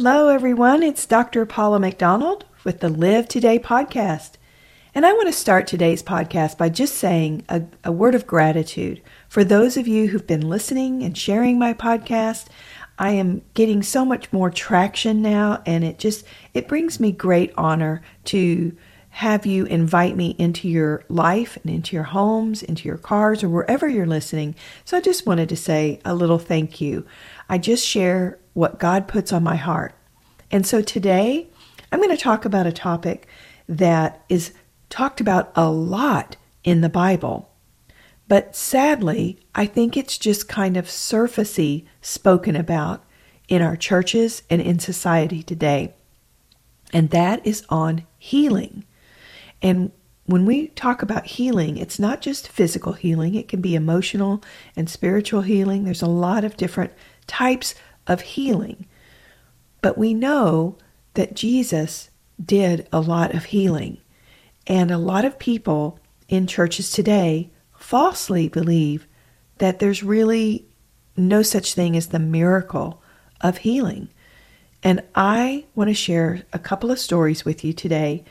Hello, everyone. It's Dr. Paula McDonald with the Live Today podcast. And I want to start today's podcast by just saying a, a, word of gratitude for those of you who've been listening and sharing my podcast. I am getting so much more traction now, and it just it brings me great honor to have you invite me into your life and into your homes, into your cars, or wherever you're listening. So I just wanted to say a little thank you. I just share what God puts on my heart. And so today, I'm going to talk about a topic that is talked about a lot in the Bible. But sadly, I think it's just kind of surfacey spoken about in our churches and in society today. And that is on healing. And when we talk about healing, it's not just physical healing, it can be emotional and spiritual healing. There's a lot of different types of healing. But we know that Jesus did a lot of healing. And a lot of people in churches today falsely believe that there's really no such thing as the miracle of healing. And I want to share a couple of stories with you today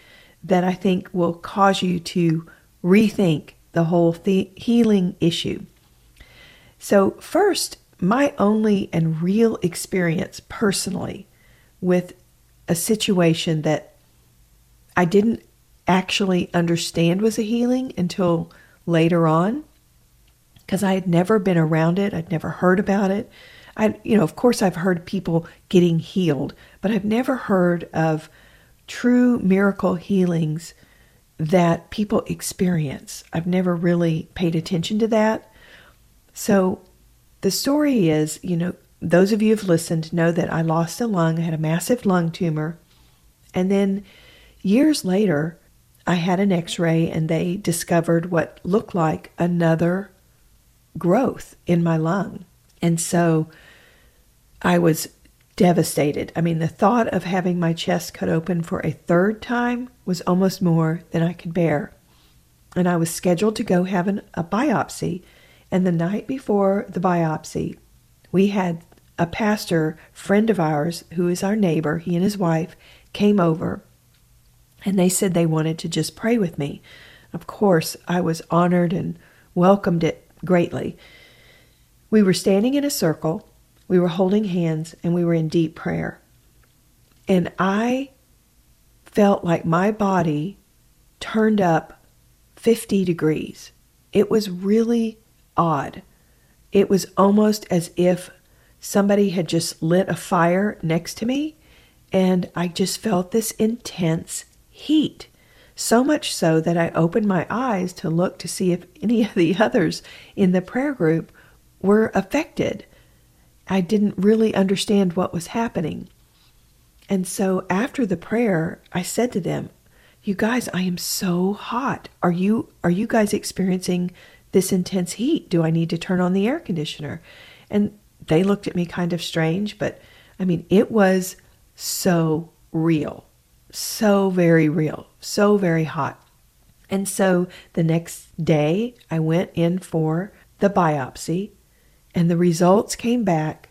that I think will cause you to rethink the whole the- healing issue. So, first, my only and real experience personally with a situation that I didn't actually understand was a healing until later on because I had never been around it, I'd never heard about it. I you know, of course I've heard people getting healed, but I've never heard of true miracle healings that people experience. I've never really paid attention to that. So the story is, you know, those of you who've listened know that I lost a lung, I had a massive lung tumor, and then years later, I had an x ray and they discovered what looked like another growth in my lung. And so I was devastated. I mean, the thought of having my chest cut open for a third time was almost more than I could bear. And I was scheduled to go have an, a biopsy and the night before the biopsy, we had a pastor friend of ours who is our neighbor, he and his wife came over and they said they wanted to just pray with me. Of course, I was honored and welcomed it greatly. We were standing in a circle, we were holding hands, and we were in deep prayer. And I felt like my body turned up 50 degrees. It was really odd. It was almost as if somebody had just lit a fire next to me, and I just felt this intense heat. So much so that I opened my eyes to look to see if any of the others in the prayer group were affected. I didn't really understand what was happening. And so after the prayer, I said to them, "You guys, I am so hot. Are you are you guys experiencing this intense heat? Do I need to turn on the air conditioner? And they looked at me kind of strange, but I mean, it was so real, so very real, so very hot. And so the next day, I went in for the biopsy, and the results came back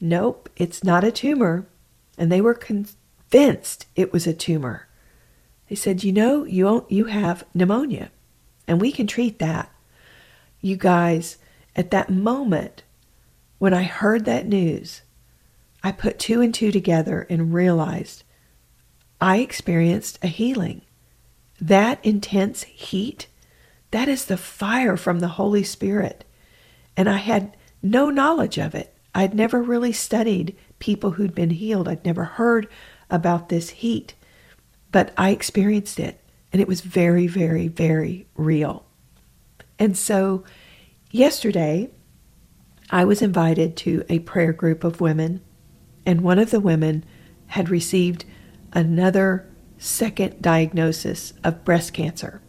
nope, it's not a tumor. And they were convinced it was a tumor. They said, you know, you, you have pneumonia, and we can treat that you guys, at that moment when I heard that news, I put two and two together and realized I experienced a healing. That intense heat, that is the fire from the Holy Spirit. And I had no knowledge of it. I'd never really studied people who'd been healed. I'd never heard about this heat, but I experienced it. And it was very, very, very real. And so yesterday, I was invited to a prayer group of women, and one of the women had received another second diagnosis of breast cancer.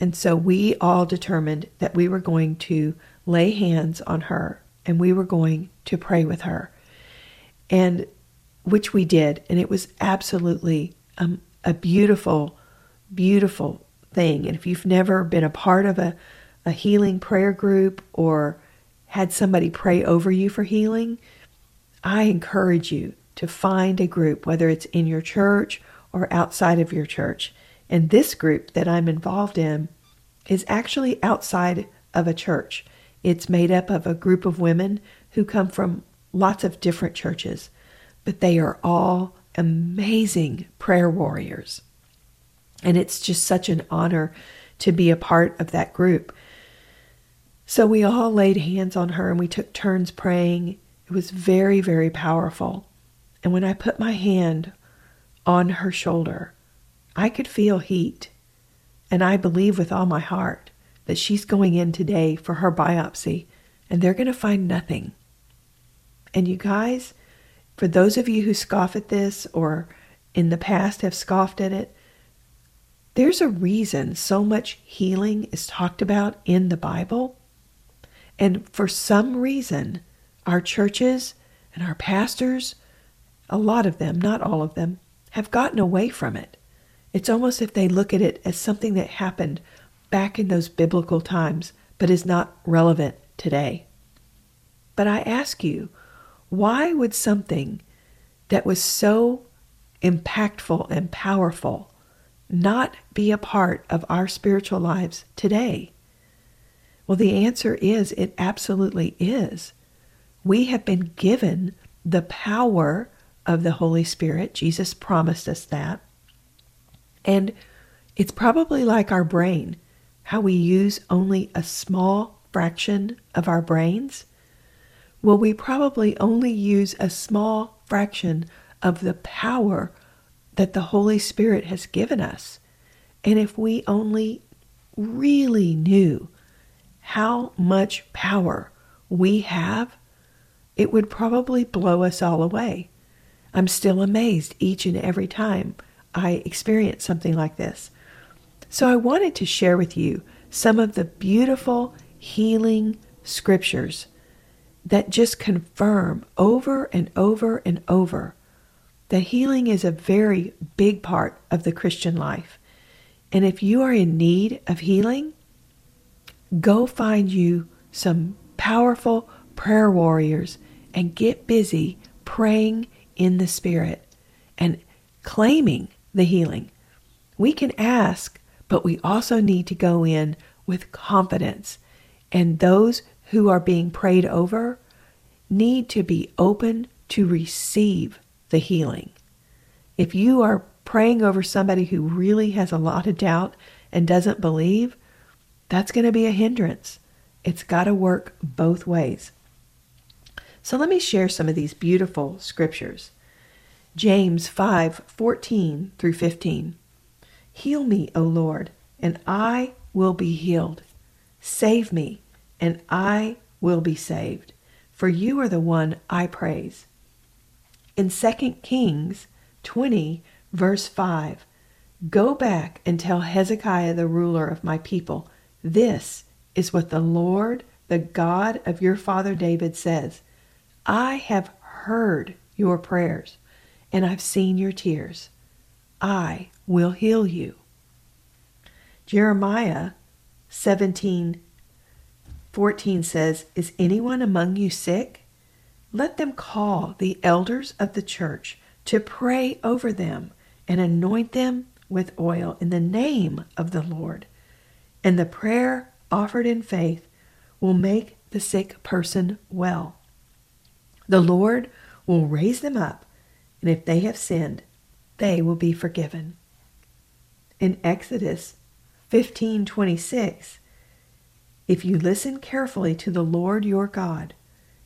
And so we all determined that we were going to lay hands on her and we were going to pray with her. And which we did. And it was absolutely um, a beautiful, beautiful thing. And if you've never been a part of a, a healing prayer group or had somebody pray over you for healing, I encourage you to find a group, whether it's in your church or outside of your church. And this group that I'm involved in is actually outside of a church. It's made up of a group of women who come from lots of different churches, but they are all amazing prayer warriors. And it's just such an honor to be a part of that group. So we all laid hands on her and we took turns praying. It was very, very powerful. And when I put my hand on her shoulder, I could feel heat. And I believe with all my heart that she's going in today for her biopsy and they're going to find nothing. And you guys, for those of you who scoff at this or in the past have scoffed at it, there's a reason so much healing is talked about in the Bible. And for some reason, our churches and our pastors, a lot of them, not all of them, have gotten away from it. It's almost if they look at it as something that happened back in those biblical times, but is not relevant today. But I ask you, why would something that was so impactful and powerful not be a part of our spiritual lives today? Well, the answer is it absolutely is. We have been given the power of the Holy Spirit. Jesus promised us that. And it's probably like our brain, how we use only a small fraction of our brains. Well, we probably only use a small fraction of the power that the Holy Spirit has given us. And if we only really knew how much power we have, it would probably blow us all away. I'm still amazed each and every time I experience something like this. So I wanted to share with you some of the beautiful healing scriptures that just confirm over and over and over that healing is a very big part of the Christian life. And if you are in need of healing, go find you some powerful prayer warriors and get busy praying in the Spirit and claiming the healing. We can ask, but we also need to go in with confidence. And those who are being prayed over need to be open to receive the healing. If you are praying over somebody who really has a lot of doubt and doesn't believe, that's going to be a hindrance. It's got to work both ways. So let me share some of these beautiful scriptures. James 5:14 through 15. Heal me, O Lord, and I will be healed. Save me, and I will be saved, for you are the one I praise. In 2 Kings 20 verse 5, Go back and tell Hezekiah the ruler of my people, this is what the Lord, the God of your father David says. I have heard your prayers, and I've seen your tears. I will heal you. Jeremiah 17 14 says, Is anyone among you sick? Let them call the elders of the church to pray over them and anoint them with oil in the name of the Lord. And the prayer offered in faith will make the sick person well. The Lord will raise them up, and if they have sinned, they will be forgiven. In Exodus 15:26, if you listen carefully to the Lord your God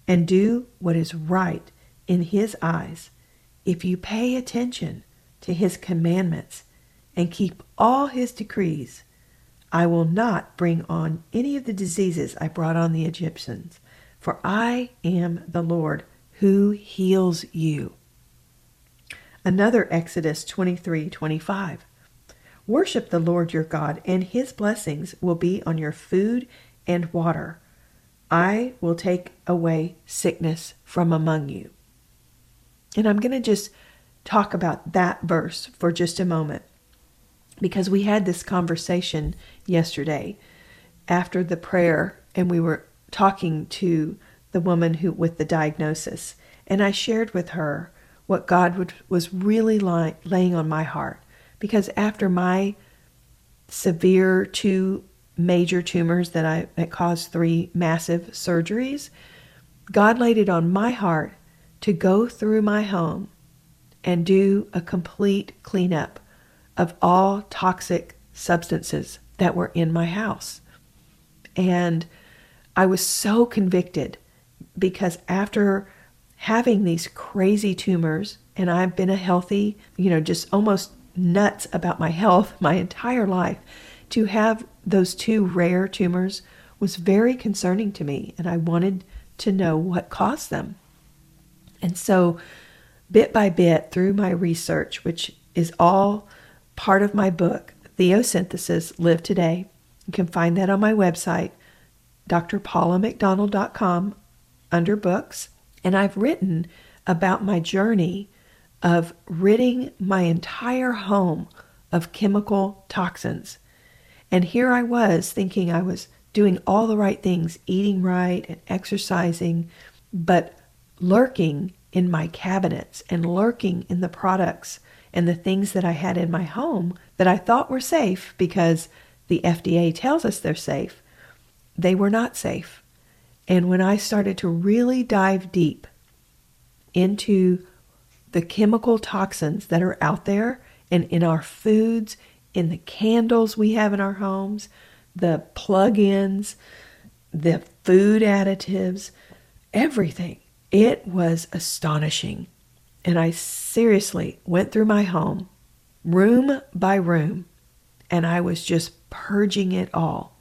and do what is right in his eyes, if you pay attention to his commandments and keep all his decrees, I will not bring on any of the diseases I brought on the Egyptians, for I am the Lord who heals you. Another Exodus 23 25. Worship the Lord your God, and his blessings will be on your food and water. I will take away sickness from among you. And I'm going to just talk about that verse for just a moment because we had this conversation yesterday after the prayer and we were talking to the woman who with the diagnosis and I shared with her what God would, was really ly- laying on my heart. Because after my severe two major tumors that I that caused three massive surgeries God laid it on my heart to go through my home and do a complete cleanup of all toxic substances that were in my house. And I was so convicted because after having these crazy tumors, and I've been a healthy, you know, just almost nuts about my health my entire life, to have those two rare tumors was very concerning to me, and I wanted to know what caused them. And so, bit by bit, through my research, which is all part of my book, Theosynthesis Live Today, you can find that on my website, drpaulamcdonald.com, under books. And I've written about my journey of ridding my entire home of chemical toxins. And here I was thinking I was doing all the right things, eating right and exercising, but lurking in my cabinets and lurking in the products and the things that I had in my home that I thought were safe because the FDA tells us they're safe, they were not safe. And when I started to really dive deep into the chemical toxins that are out there and in our foods, in the candles we have in our homes, the plug ins, the food additives, everything. It was astonishing. And I seriously went through my home, room by room, and I was just purging it all.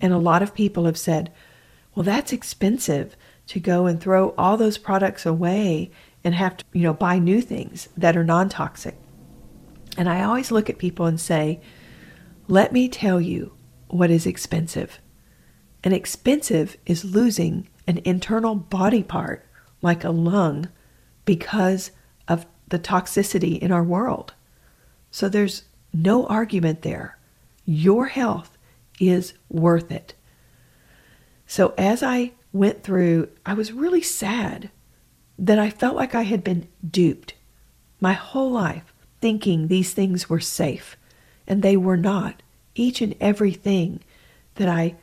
And a lot of people have said, well, that's expensive to go and throw all those products away and have to, you know, buy new things that are non toxic. And I always look at people and say, let me tell you what is expensive. And expensive is losing an internal body part like a lung because of the toxicity in our world. So there's no argument there. Your health is worth it. So as I went through, I was really sad that I felt like I had been duped my whole life thinking these things were safe, and they were not. Each and everything that I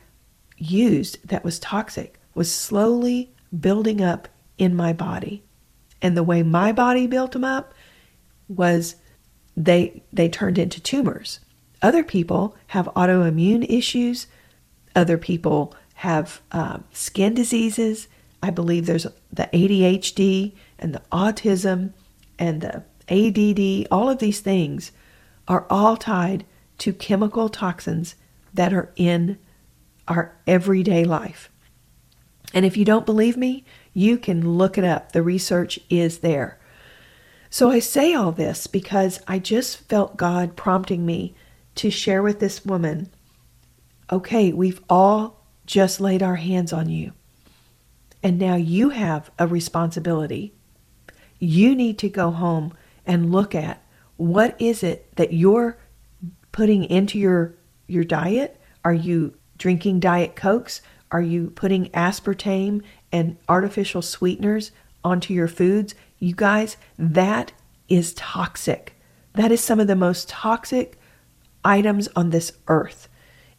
used that was toxic was slowly building up in my body. And the way my body built them up was they they turned into tumors. Other people have autoimmune issues. Other people have um, skin diseases. I believe there's the ADHD and the autism and the ADD. All of these things are all tied to chemical toxins that are in our everyday life. And if you don't believe me, you can look it up. The research is there. So I say all this because I just felt God prompting me to share with this woman okay, we've all just laid our hands on you. And now you have a responsibility. You need to go home and look at what is it that you're putting into your your diet? Are you drinking diet cokes? Are you putting aspartame and artificial sweeteners onto your foods? You guys, that is toxic. That is some of the most toxic items on this earth.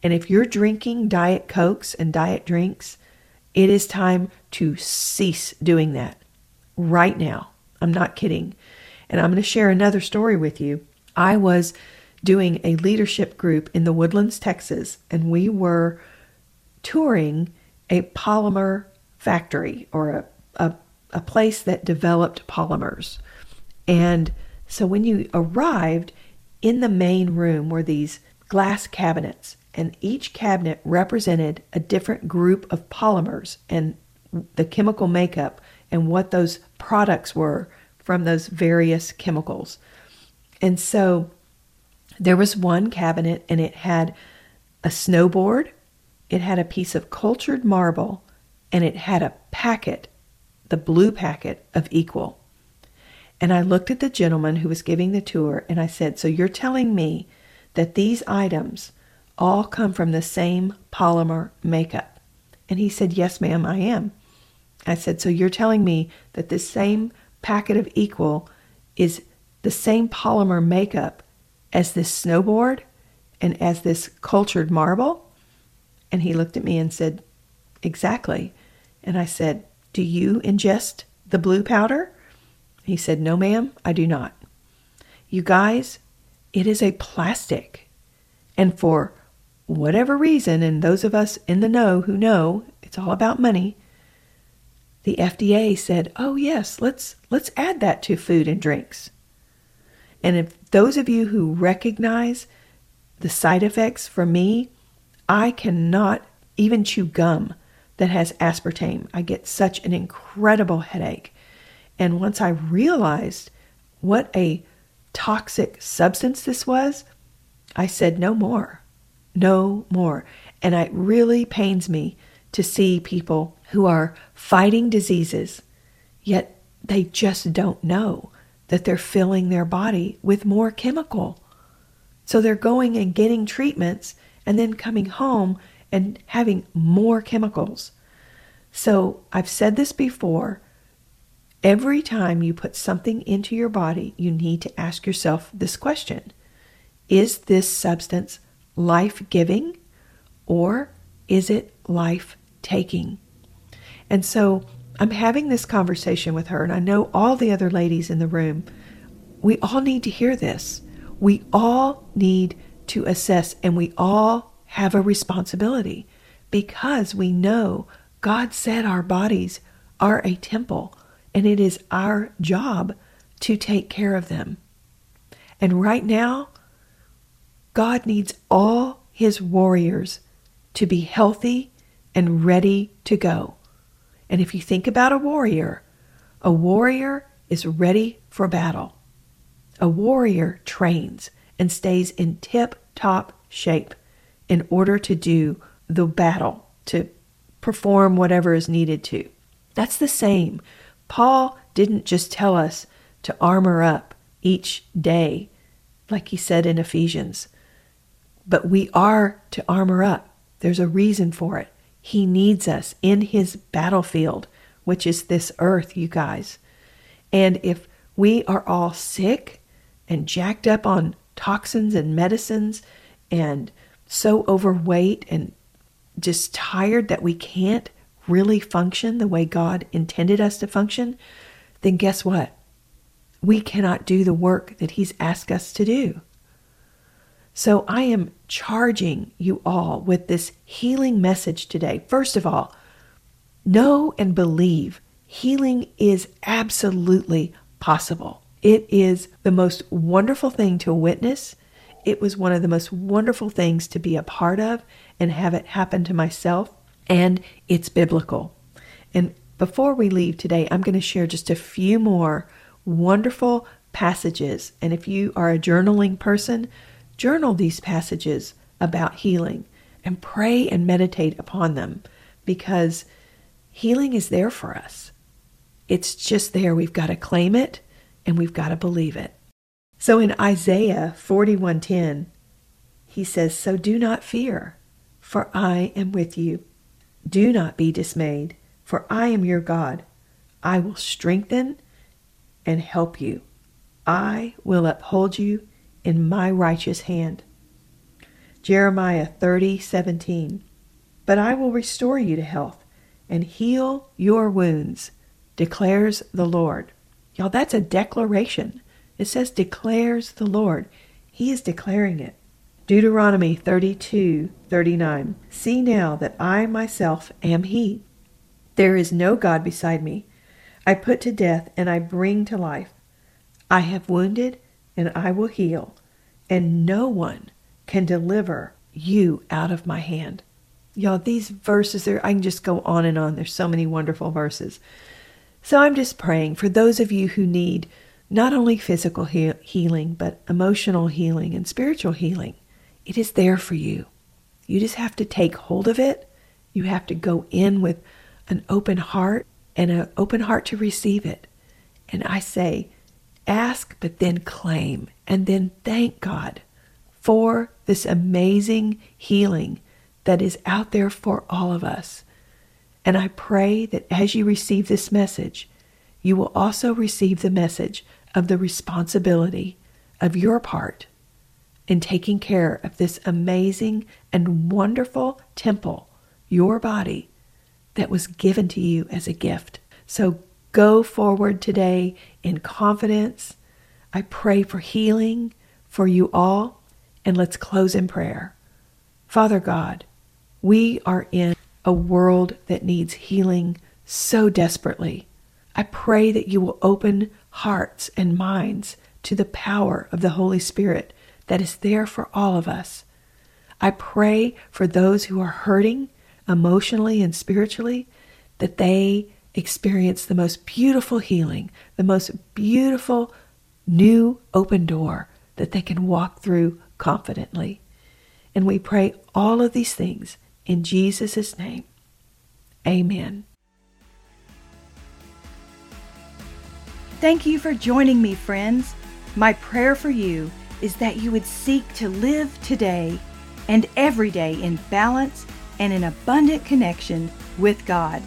And if you're drinking diet cokes and diet drinks, it is time to cease doing that right now. I'm not kidding. And I'm going to share another story with you. I was doing a leadership group in the Woodlands, Texas, and we were touring a polymer factory or a, a, a place that developed polymers. And so when you arrived in the main room were these glass cabinets, and each cabinet represented a different group of polymers and the chemical makeup and what those products were from those various chemicals. And so there was one cabinet and it had a snowboard, it had a piece of cultured marble, and it had a packet, the blue packet of Equal. And I looked at the gentleman who was giving the tour and I said, So you're telling me that these items all come from the same polymer makeup? And he said, Yes, ma'am, I am. I said, So you're telling me that this same packet of Equal is the same polymer makeup as this snowboard and as this cultured marble? And he looked at me and said, Exactly. And I said, Do you ingest the blue powder? He said, No, ma'am, I do not. You guys, it is a plastic. And for whatever reason, and those of us in the know who know it's all about money, the FDA said, "Oh yes, let's let's add that to food and drinks." And if those of you who recognize the side effects for me, I cannot even chew gum that has aspartame. I get such an incredible headache. And once I realized what a toxic substance this was, I said, no more, no more. And it really pains me to see people who are fighting diseases, yet they just don't know that they're filling their body with more chemical. So they're going and getting treatments and then coming home and having more chemicals. So I've said this before Every time you put something into your body, you need to ask yourself this question Is this substance life giving or is it life taking? And so I'm having this conversation with her, and I know all the other ladies in the room. We all need to hear this. We all need to assess, and we all have a responsibility because we know God said our bodies are a temple and it is our job to take care of them. And right now, God needs all his warriors to be healthy and ready to go. And if you think about a warrior, a warrior is ready for battle. A warrior trains and stays in tip top shape in order to do the battle, to perform whatever is needed to. That's the same Paul didn't just tell us to armor up each day, like he said in Ephesians, but we are to armor up. There's a reason for it. He needs us in his battlefield, which is this earth, you guys. And if we are all sick and jacked up on toxins and medicines and so overweight and just tired that we can't really function the way God intended us to function, then guess what? We cannot do the work that He's asked us to do. So I am charging you all with this healing message today. First of all, know and believe healing is absolutely possible. It is the most wonderful thing to witness. It was one of the most wonderful things to be a part of and have it happen to myself and it's biblical. And before we leave today, I'm going to share just a few more wonderful passages. And if you are a journaling person, journal these passages about healing and pray and meditate upon them because healing is there for us. It's just there. We've got to claim it and we've got to believe it. So in Isaiah 41:10, he says, "So do not fear, for I am with you. Do not be dismayed, for I am your God. I will strengthen and help you. I will uphold you in my righteous hand. Jeremiah 30:17 But I will restore you to health and heal your wounds, declares the Lord. Y'all, that's a declaration. It says declares the Lord. He is declaring it. Deuteronomy 32 39. See now that I myself am He. There is no God beside me. I put to death and I bring to life. I have wounded and I will heal, and no one can deliver you out of my hand. Y'all, these verses, are, I can just go on and on. There's so many wonderful verses. So I'm just praying for those of you who need not only physical he- healing, but emotional healing and spiritual healing. It is there for you. You just have to take hold of it. You have to go in with an open heart and an open heart to receive it. And I say, ask, but then claim, and then thank God for this amazing healing that is out there for all of us. And I pray that as you receive this message, you will also receive the message of the responsibility of your part in taking care of this amazing and wonderful temple, your body, that was given to you as a gift. So go forward today in confidence. I pray for healing for you all, and let's close in prayer. Father God, we are in a world that needs healing so desperately. I pray that you will open hearts and minds to the power of the Holy Spirit that is there for all of us. I pray for those who are hurting emotionally and spiritually that they experience the most beautiful healing, the most beautiful new open door that they can walk through confidently. And we pray all of these things in Jesus' name. Amen. Thank you for joining me, friends. My prayer for you is that you would seek to live today and every day in balance and in abundant connection with God.